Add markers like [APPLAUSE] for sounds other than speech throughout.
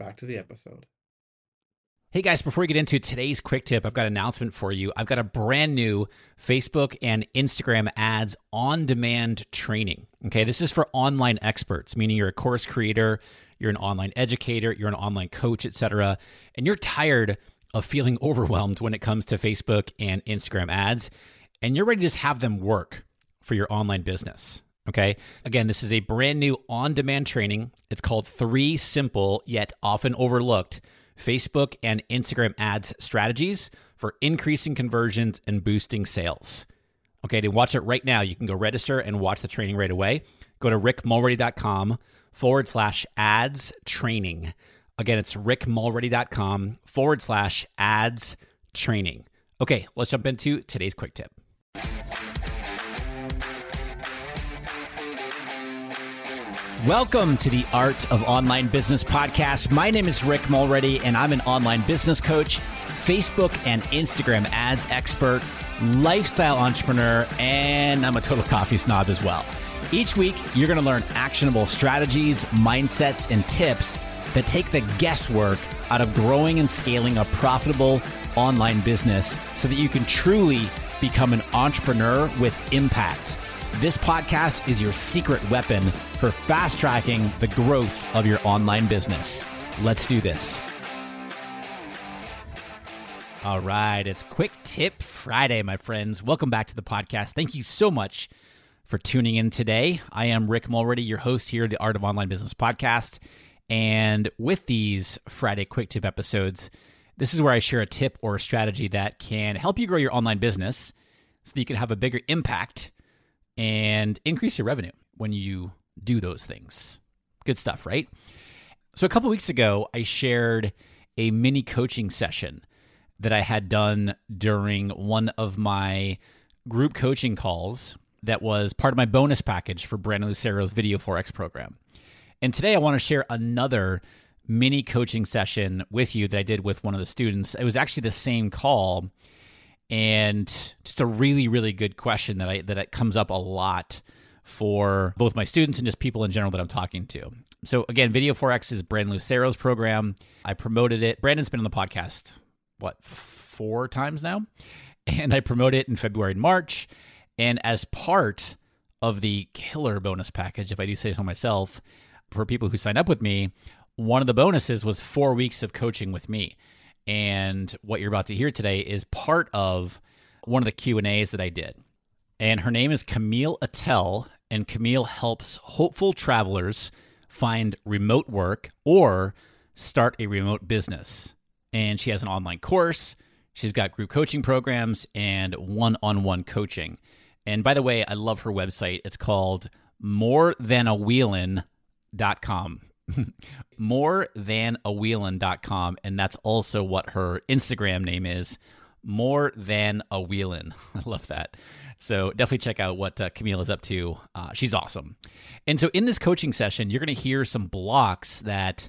Back to the episode. Hey guys, before we get into today's quick tip, I've got an announcement for you. I've got a brand new Facebook and Instagram ads on demand training. Okay, this is for online experts, meaning you're a course creator, you're an online educator, you're an online coach, etc., and you're tired of feeling [LAUGHS] overwhelmed when it comes to Facebook and Instagram ads, and you're ready to just have them work for your online business. Okay. Again, this is a brand new on demand training. It's called Three Simple Yet Often Overlooked Facebook and Instagram Ads Strategies for Increasing Conversions and Boosting Sales. Okay. To watch it right now, you can go register and watch the training right away. Go to rickmulready.com forward slash ads training. Again, it's rickmulready.com forward slash ads training. Okay, let's jump into today's quick tip. Welcome to the Art of Online Business podcast. My name is Rick Mulready, and I'm an online business coach, Facebook and Instagram ads expert, lifestyle entrepreneur, and I'm a total coffee snob as well. Each week, you're going to learn actionable strategies, mindsets, and tips that take the guesswork out of growing and scaling a profitable online business so that you can truly become an entrepreneur with impact. This podcast is your secret weapon for fast tracking the growth of your online business. Let's do this. All right, it's Quick Tip Friday, my friends. Welcome back to the podcast. Thank you so much for tuning in today. I am Rick Mulready, your host here, at the Art of Online Business podcast. And with these Friday Quick Tip episodes, this is where I share a tip or a strategy that can help you grow your online business so that you can have a bigger impact and increase your revenue when you do those things. Good stuff, right? So, a couple weeks ago, I shared a mini coaching session that I had done during one of my group coaching calls that was part of my bonus package for Brandon Lucero's Video Forex program. And today I want to share another mini coaching session with you that I did with one of the students. It was actually the same call, and just a really really good question that I that comes up a lot for both my students and just people in general that I'm talking to. So again, Video Forex is Brandon Lucero's program. I promoted it. Brandon's been on the podcast what four times now, [LAUGHS] and I promoted it in February and March. And as part of the killer bonus package, if I do say so myself, for people who signed up with me, one of the bonuses was four weeks of coaching with me. And what you're about to hear today is part of one of the Q&As that I did. And her name is Camille Attell, and Camille helps hopeful travelers find remote work or start a remote business. And she has an online course, she's got group coaching programs and one-on-one coaching. And by the way, I love her website. It's called morethanawheelin.com more than a wheelin.com [LAUGHS] and that's also what her instagram name is more than a wheelin [LAUGHS] i love that so definitely check out what uh, camille is up to uh, she's awesome and so in this coaching session you're going to hear some blocks that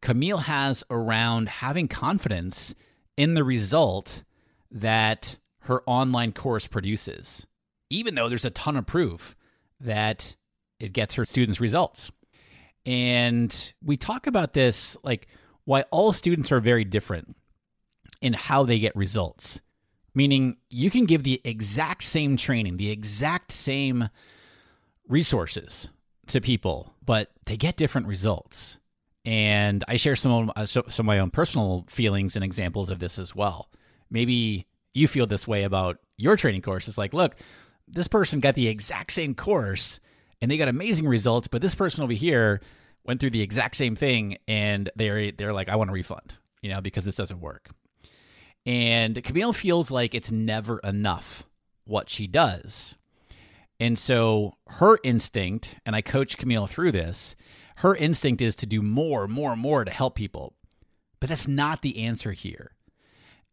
camille has around having confidence in the result that her online course produces, even though there's a ton of proof that it gets her students results. And we talk about this like why all students are very different in how they get results. Meaning, you can give the exact same training, the exact same resources to people, but they get different results. And I share some of, uh, some of my own personal feelings and examples of this as well. Maybe you feel this way about your training course. It's like, look, this person got the exact same course and they got amazing results, but this person over here went through the exact same thing and they're they're like, I want a refund, you know, because this doesn't work. And Camille feels like it's never enough what she does. And so her instinct, and I coach Camille through this, her instinct is to do more, more, more to help people. But that's not the answer here.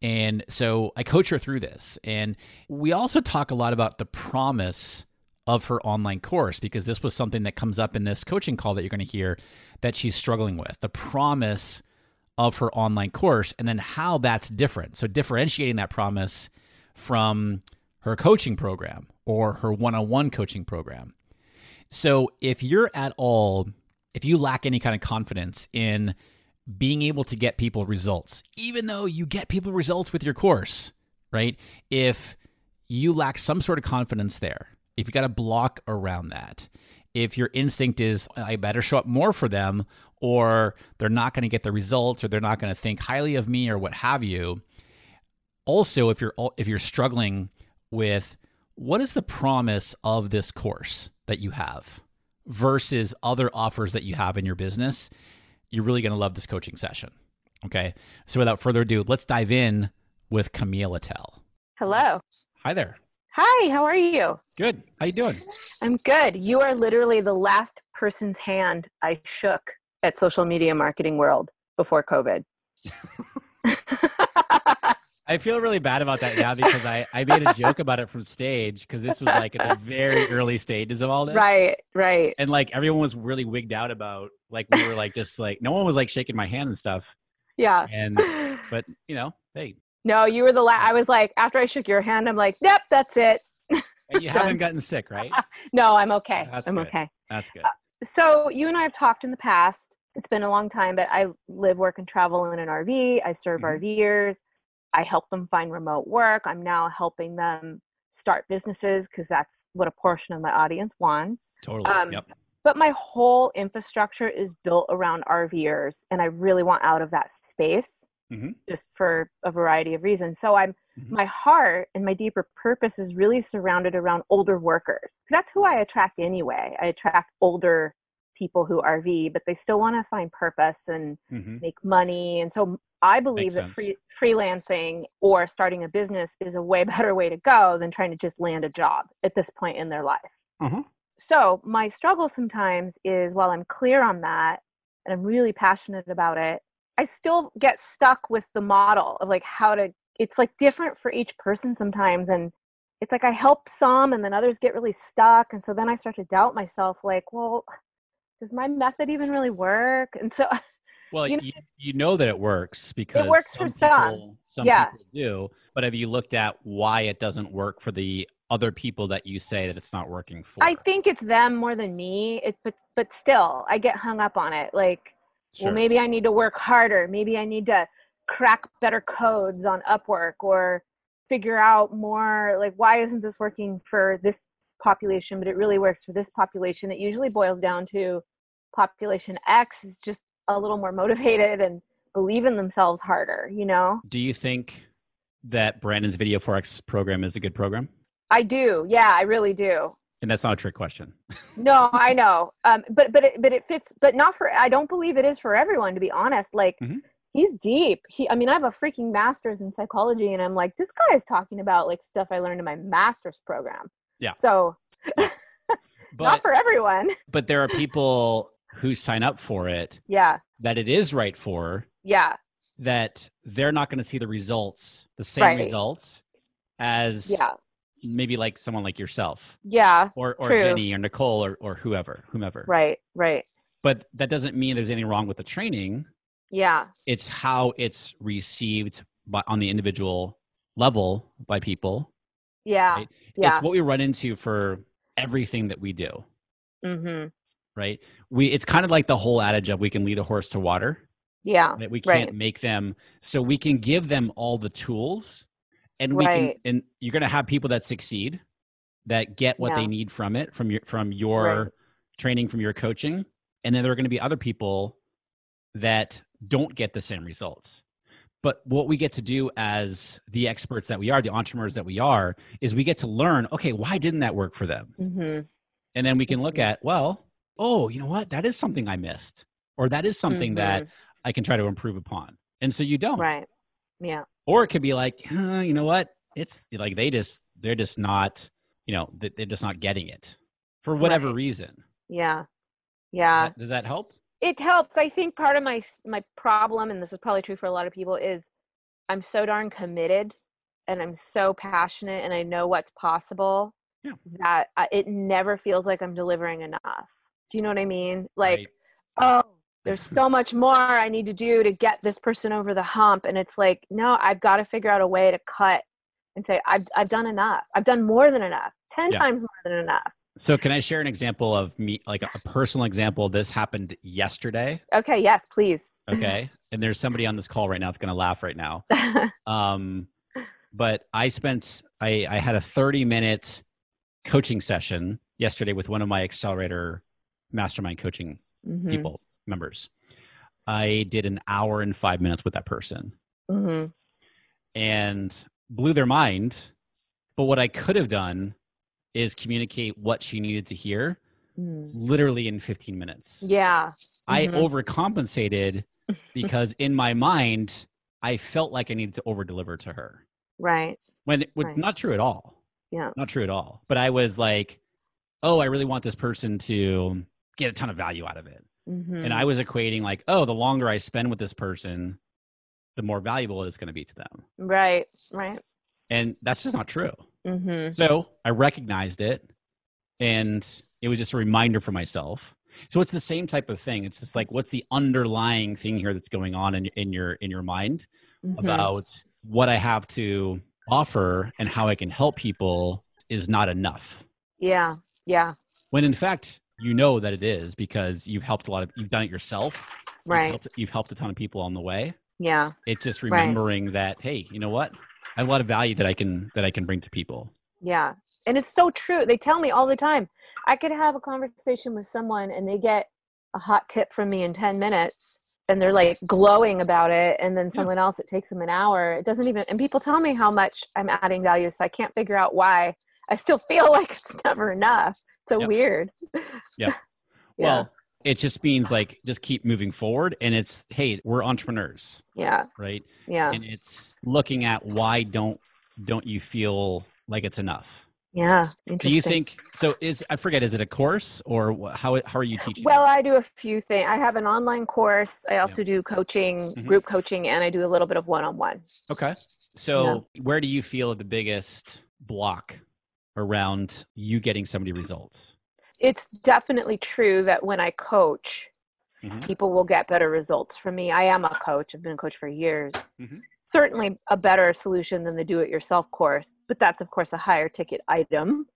And so I coach her through this. And we also talk a lot about the promise of her online course because this was something that comes up in this coaching call that you're going to hear that she's struggling with. The promise of her online course and then how that's different. So, differentiating that promise from her coaching program or her one on one coaching program. So, if you're at all, if you lack any kind of confidence in being able to get people results, even though you get people results with your course, right? If you lack some sort of confidence there, if you got a block around that, if your instinct is, I better show up more for them, or they're not going to get the results, or they're not going to think highly of me, or what have you. Also, if you're if you're struggling with what is the promise of this course that you have versus other offers that you have in your business, you're really going to love this coaching session. Okay. So without further ado, let's dive in with Camille Attell. Hello. Hi there. Hi, how are you? Good. How you doing? I'm good. You are literally the last person's hand I shook at social media marketing world before COVID. [LAUGHS] I feel really bad about that now because I, I made a joke about it from stage because this was like at the very early stages of all this. Right, right. And like everyone was really wigged out about like we were like just like no one was like shaking my hand and stuff. Yeah. And but you know, hey, no, you were the last. I was like, after I shook your hand, I'm like, yep, that's it. And you [LAUGHS] haven't gotten sick, right? [LAUGHS] no, I'm okay. That's I'm good. okay. That's good. Uh, so you and I have talked in the past. It's been a long time, but I live, work, and travel in an RV. I serve Mhm. RVers. I help them find remote work. I'm now helping them start businesses because that's what a portion of my audience wants. Totally. um, yep. But my whole infrastructure is built around RVers, and I really want out of that space Mhm. just for a variety of reasons. So I'm Mhm. my heart and my deeper purpose is really surrounded around older workers. That's who I attract anyway. I attract older people who RV, but they still want to find purpose and Mhm. make money. And so I believe Makes that free, freelancing or starting a business is a way [LAUGHS] better way to go than trying to just land a job at this point in their life. Uh-huh. So my struggle sometimes is while I'm clear on that and I'm really passionate about it, I still get stuck with the model of like how to it's like different for each person sometimes and it's like I help some and then others get really stuck and so then I start to doubt myself like, well, does my method even really work? And so [LAUGHS] Well, you you, know- you, know that it works because it works for some. people, some Yeah. people do. But have you looked at why it doesn't work for the other people that you say that it's not working for? I think it's them more than me. It but but still I get hung up on it like Sure. well maybe i need to work harder. Maybe i need to crack better codes on upwork or figure out more like why isn't this working for this population but it really works for this population? It usually boils down to population x is just a little more motivated and believe in themselves harder you know? Do you think that Brandon's Video Forex program is a good program? i do. Yeah i really do And that's not a trick question. [LAUGHS] no i know. Um, but but it, but it fits but not for i don't believe it is for everyone to be honest. Like Mhm. he's deep. He i mean i have a freaking master's in psychology and i'm like this guy is talking about like stuff i learned in my master's program. Yeah. so [LAUGHS] not But for everyone. [LAUGHS] but there are people who sign up for it yeah. that it is right for yeah. that they're not going to see the results, the same Right. results as yeah maybe like someone like yourself yeah or or True. Jenny or Nicole or or whoever, whomever. right right But that doesn't mean there's anything wrong with the training. yeah It's how it's received by, on the individual level by people. Yeah. Right? Yeah. It's what we run into for everything that we do, mhm. right? We it's kind of like the whole adage of we can lead a horse to water. Yeah. That we can't make them so we can give them all the tools and we Right. can and you're going to have people that succeed that get what they need from it from your from your Right. training from your coaching and then there are going to be other people that don't get the same results but what we get to do as the experts that we are the entrepreneurs that we are is we get to learn okay why didn't that work for them Mhm. and then we can look Mhm. at well oh you know what that is something i missed or that is something that Mhm. i can try to improve upon and so you don't Right. Yeah. Or it could be like uh, you know what it's like they just they're just not you know they- they're just not getting it for whatever Right. reason Yeah. Yeah. Does that help it helps i think part of my my problem and this is probably true for a lot of people is i'm so darn committed and i'm so passionate and i know what's possible Yeah. that I, it never feels like i'm delivering enough do you know what i mean like Right. oh there's so much more i need to do to get this person over the hump. And it's like no i've got to figure out a way to cut and say i've, I've done enough. I've done more than enough. 10 Yeah. times more than enough. So can i share an example of me like a personal example? This happened yesterday. Okay yes please. Okay. And there's somebody on this call right now that's going to laugh right now. [LAUGHS] Um but i spent i i had a 30 minute coaching session yesterday with one of my accelerator mastermind coaching Mhm. people members i did an hour and five minutes with that person Mhm. and blew their mind but what i could have done is communicate what she needed to hear Mm. literally in 15 minutes yeah i Mhm. overcompensated [LAUGHS] because in my mind i felt like i needed to over deliver to her right when it was Right. not true at all Yeah. not true at all but i was like oh i really want this person to get a ton of value out of it Mhm. and i was equating like oh the longer i spend with this person the more valuable it's going to be to them. Right right. And that's just not true. Hmm so i recognized it and it was just a reminder for myself. So it's the same type of thing. It's just like what's the underlying thing here that's going on in, in your in your mind Mm-hmm. about what I have to offer and how I can help people is not enough. yeah yeah. When in fact, you know that it is because you've helped a lot of, you've done it yourself. You've right helped, you've helped a ton of people on the way. yeah It's just Right. remembering that, hey, you know what? I have a lot of value that I can, that I can bring to people. yeah and it's so true they tell me all the time i could have a conversation with someone and they get a hot tip from me in 10 minutes and they're like glowing about it and then someone else it takes them an hour it doesn't even and people tell me how much i'm adding value so i can't figure out why i still feel [LAUGHS] like it's never enough so Yep. weird Yep. [LAUGHS] yeah Well, it just means like, just keep moving forward. And it's, hey, we're entrepreneurs, yeah right? yeah And it's looking at why don't, don't you feel like it's enough? yeah Do you think so? Is I forget? Is it a course or how how are you teaching? Well, it? I do a few things. I have an online course. I also do coaching, Mhm. group coaching, and I do a little bit of one on one. okay. So where do you feel the biggest block around you getting somebody results? It's definitely true that when I coach, Mhm. people will get better results from me. I am a coach, I've been a coach for years. Mhm. Certainly a better solution than the do it yourself course, but that's, of course, a higher ticket item.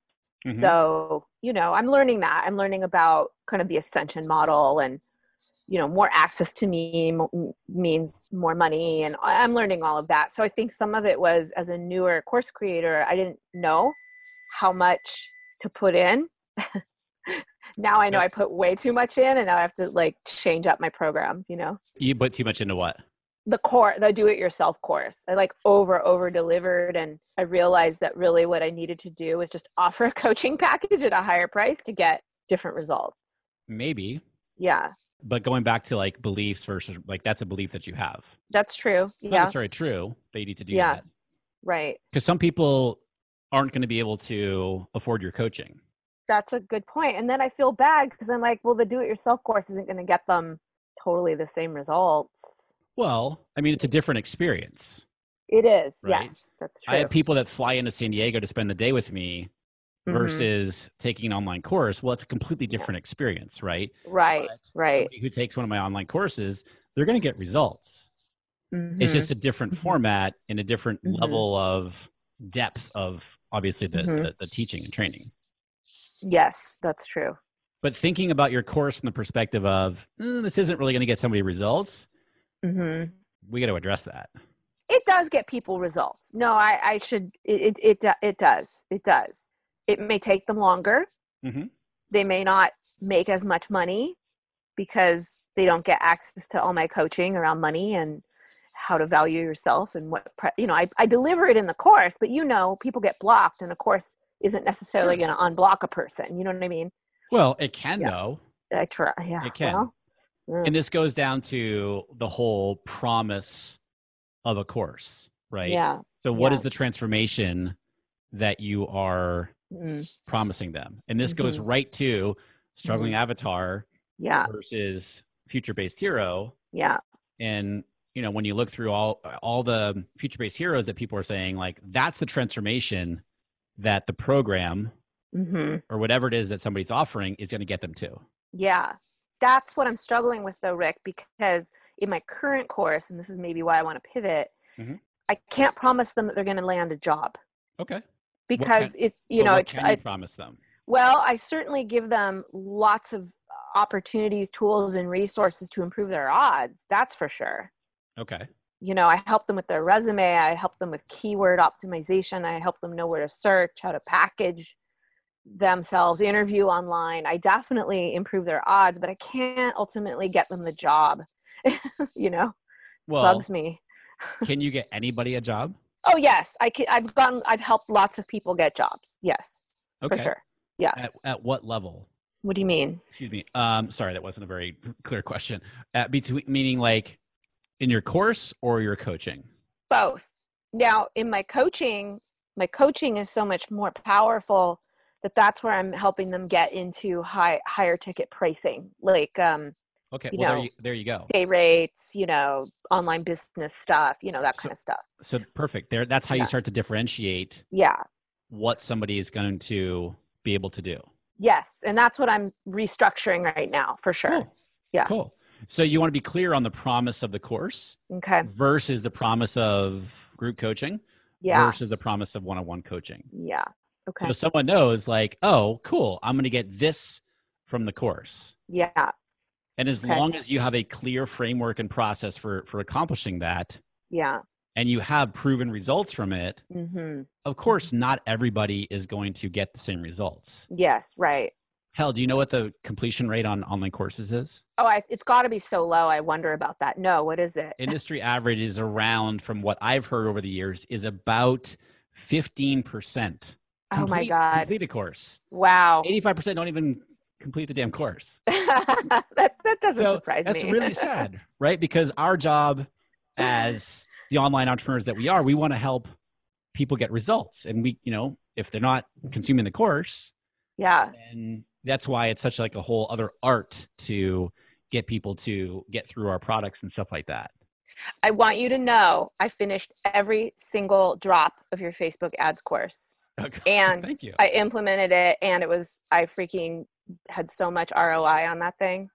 Mhm. So, you know, I'm learning that. I'm learning about kind of the ascension model and, you know, more access to me m- means more money. And I'm learning all of that. So I think some of it was as a newer course creator, I didn't know how much to put in. [LAUGHS] now I know Yep. I put way too much in and now I have to like change up my programs, you know? you put too much into what? the core the do it yourself course i like over over delivered and i realized that really what i needed to do was just [LAUGHS] offer a coaching package at a higher price to get different results Maybe, yeah but going back to like beliefs versus like that's a belief that you have. that's true Not yeah necessarily true. That you need to do Yeah. that right because some people aren't going to be able to afford your coaching. that's a good point and then i feel bad because i'm like well the do it yourself course isn't going to get them totally the same results Well, I mean, it's a different experience. it is Right. yes that's true I have people that fly into San Diego to spend the day with me Mhm. versus taking an online course. Well, it's a completely different experience, right? right But right who takes one of my online courses, they're going to get results. Mhm. It's just a different Mhm. format and a different Mhm. level of depth of obviously the, Mhm. the, the teaching and training. yes, that's true. But thinking about your course from the perspective of "Mm, this isn't really going to get somebody results, hmm we got to address that. It does get people results. No, I, I should. It, it it it does. It does. It may take them longer. Mhm. They may not make as much money because they don't get access to all my coaching around money and how to value yourself and what pre- you know. I I deliver it in the course, but you know, people get blocked, and a course isn't necessarily going to unblock a person. You know what I mean? Well, it can Yeah. though. I try. Yeah. It can. Well, And this goes down to the whole promise of a course, right? Yeah. So, what yeah. is the transformation that you are Mm, promising them? And this goes Mhm. right to struggling Mm-hmm. avatar yeah. versus future based hero. Yeah. And you know, when you look through all all the future based heroes that people are saying, like that's the transformation that the program hmm or whatever it is that somebody's offering is going to get them to. Yeah. That's what I'm struggling with though, Rick, because in my current course, and this is maybe why I want to pivot, Mhm. I can't promise them that they're going to land a job Okay. because can- it, you know, it's, can you I, promise them? well, I certainly give them lots of opportunities, tools, and resources to improve their odds. That's for sure. Okay. You know, I help them with their resume. I help them with keyword optimization. I help them know where to search, how to package themselves, interview online. I definitely improve their odds, but I can't ultimately get them the job. [LAUGHS] you know, Well, bugs me. can you get anybody a job? Oh yes, I can, I've gotten. I've helped lots of people get jobs. Yes, Okay. for sure. Yeah. At at what level? What do you mean? Excuse me. Um, sorry, that wasn't a very clear question. At between meaning like in your course or your coaching. Both. Now, in my coaching, my coaching is so much more powerful that that's where I'm helping them get into high higher ticket pricing, like um, Okay. Well, there you there you go. day rates, you know, online business stuff, you know, that kind of stuff. So perfect. There. That's how Yeah. you start to differentiate Yeah. what somebody is going to be able to do. Yes, and that's what I'm restructuring right now for sure. Cool. Yeah. Cool. So you want to be clear on the promise of the course Okay. versus the promise of group coaching Yeah. versus the promise of one-on-one coaching. Yeah. Okay. So someone knows like, oh, cool, I'm going to get this from the course. Yeah. And as Okay. long as you have a clear framework and process for for accomplishing that Yeah. and you have proven results from it, Mhm. of course not everybody is going to get the same results. Yes, right. Hell, do you know what the completion rate on online courses is? Oh, I, it's got to be so low. I wonder about that. No, what is it? [LAUGHS] Industry average is around from what I've heard over the years is about 15%. oh my god. Complete a course. Wow. 85% don't even complete the damn course. [LAUGHS] that that doesn't so surprise that's me. That's really [LAUGHS] sad, right? Because our job as the online entrepreneurs that we are, we want to help people get results. And we, you know, if they're not consuming the course, yeah. and that's why it's such like a whole other art to get people to get through our products and stuff like that. I want you to know I finished every single drop of your Facebook ads course. [LAUGHS] And thank you. I implemented it and it was I freaking had so much ROI on that thing.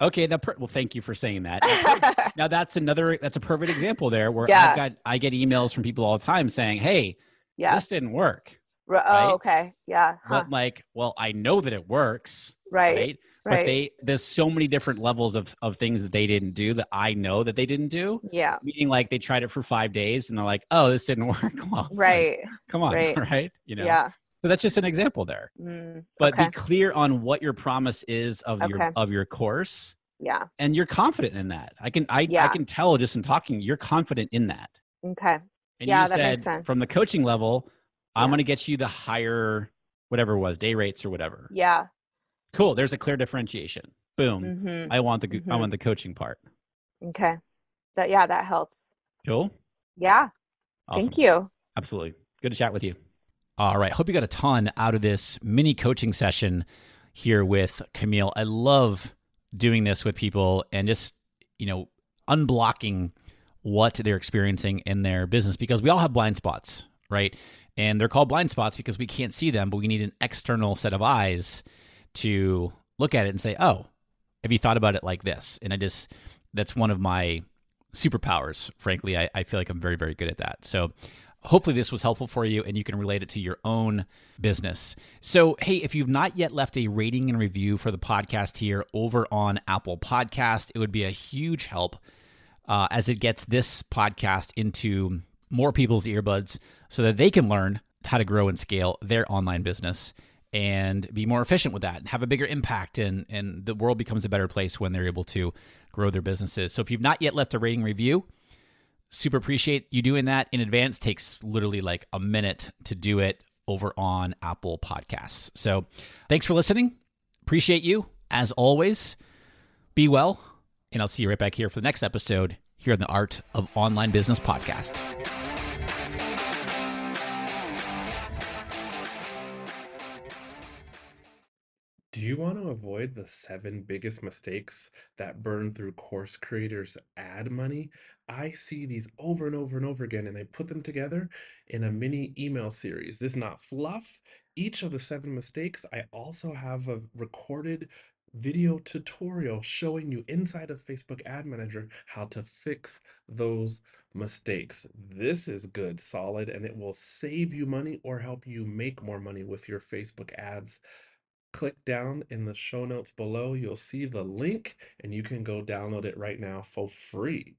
Okay, that per- well, thank you for saying that. [LAUGHS] now that's another that's a perfect example there where Yeah. I've got I get emails from people all the time saying, "Hey, yeah. this didn't work." R- right? Oh, okay. Yeah. Huh. But like, well, I know that it works, Right. right? Right. But they there's so many different levels of of things that they didn't do that I know that they didn't do. yeah. Meaning, like they tried it for five days and they're like, "Oh, this didn't [LAUGHS] work." Well, it's like, Right. come on, right. [LAUGHS] right? You know. Yeah. So that's just an example there. Mm, But okay. be clear on what your promise is of your of your course, Yeah. and you're confident in that. I can I yeah. I can tell just in talking, you're confident in that. Okay. And Yeah, you that makes said sense. from the coaching level, I'm going to get you the higher whatever it was day rates or whatever. Yeah. Cool. There's a clear differentiation. Boom. hmm I want the I Mhm. want the coaching part. Okay. That yeah, that helps. Cool. Yeah. Awesome. Thank you. Absolutely. Good to chat with you. All right. Hope you got a ton out of this mini coaching session here with Camille. I love doing this with people and just, you know, unblocking what they're experiencing in their business because we all have blind spots, right? And they're called blind spots because we can't see them, but we need an external set of eyes to look at it and say, oh, have you thought about it like this? And I just, that's one of my superpowers. Frankly, I, I feel like I'm very, very good at that. So hopefully this was helpful for you and you can relate it to your own business. So, hey, if you've not yet left a rating and review for the podcast here over on Apple Podcast, it would be a huge help uh, as it gets this podcast into more people's earbuds so that they can learn how to grow and scale their online business and be more efficient with that and have a bigger impact and and the world becomes a better place when they're able to grow their businesses. So if you've not yet left a rating review, super appreciate you doing that in advance. Takes literally like a minute to do it over on Apple Podcasts. So thanks for listening. Appreciate you as always. Be well, and I'll see you right back here for the next episode here on the Art of Online Business podcast. Do you want to avoid the seven biggest mistakes that burn through course creators' ad money? I see these over and over and over again, and I put them together in a mini email series. This is not fluff. Each of the seven mistakes, I also have a recorded video tutorial showing you inside of Facebook Ad Manager how to fix those mistakes. This is good, solid, and it will save you money or help you make more money with your Facebook ads click down in the show notes below. You'll see the link and you can go download it right now for free.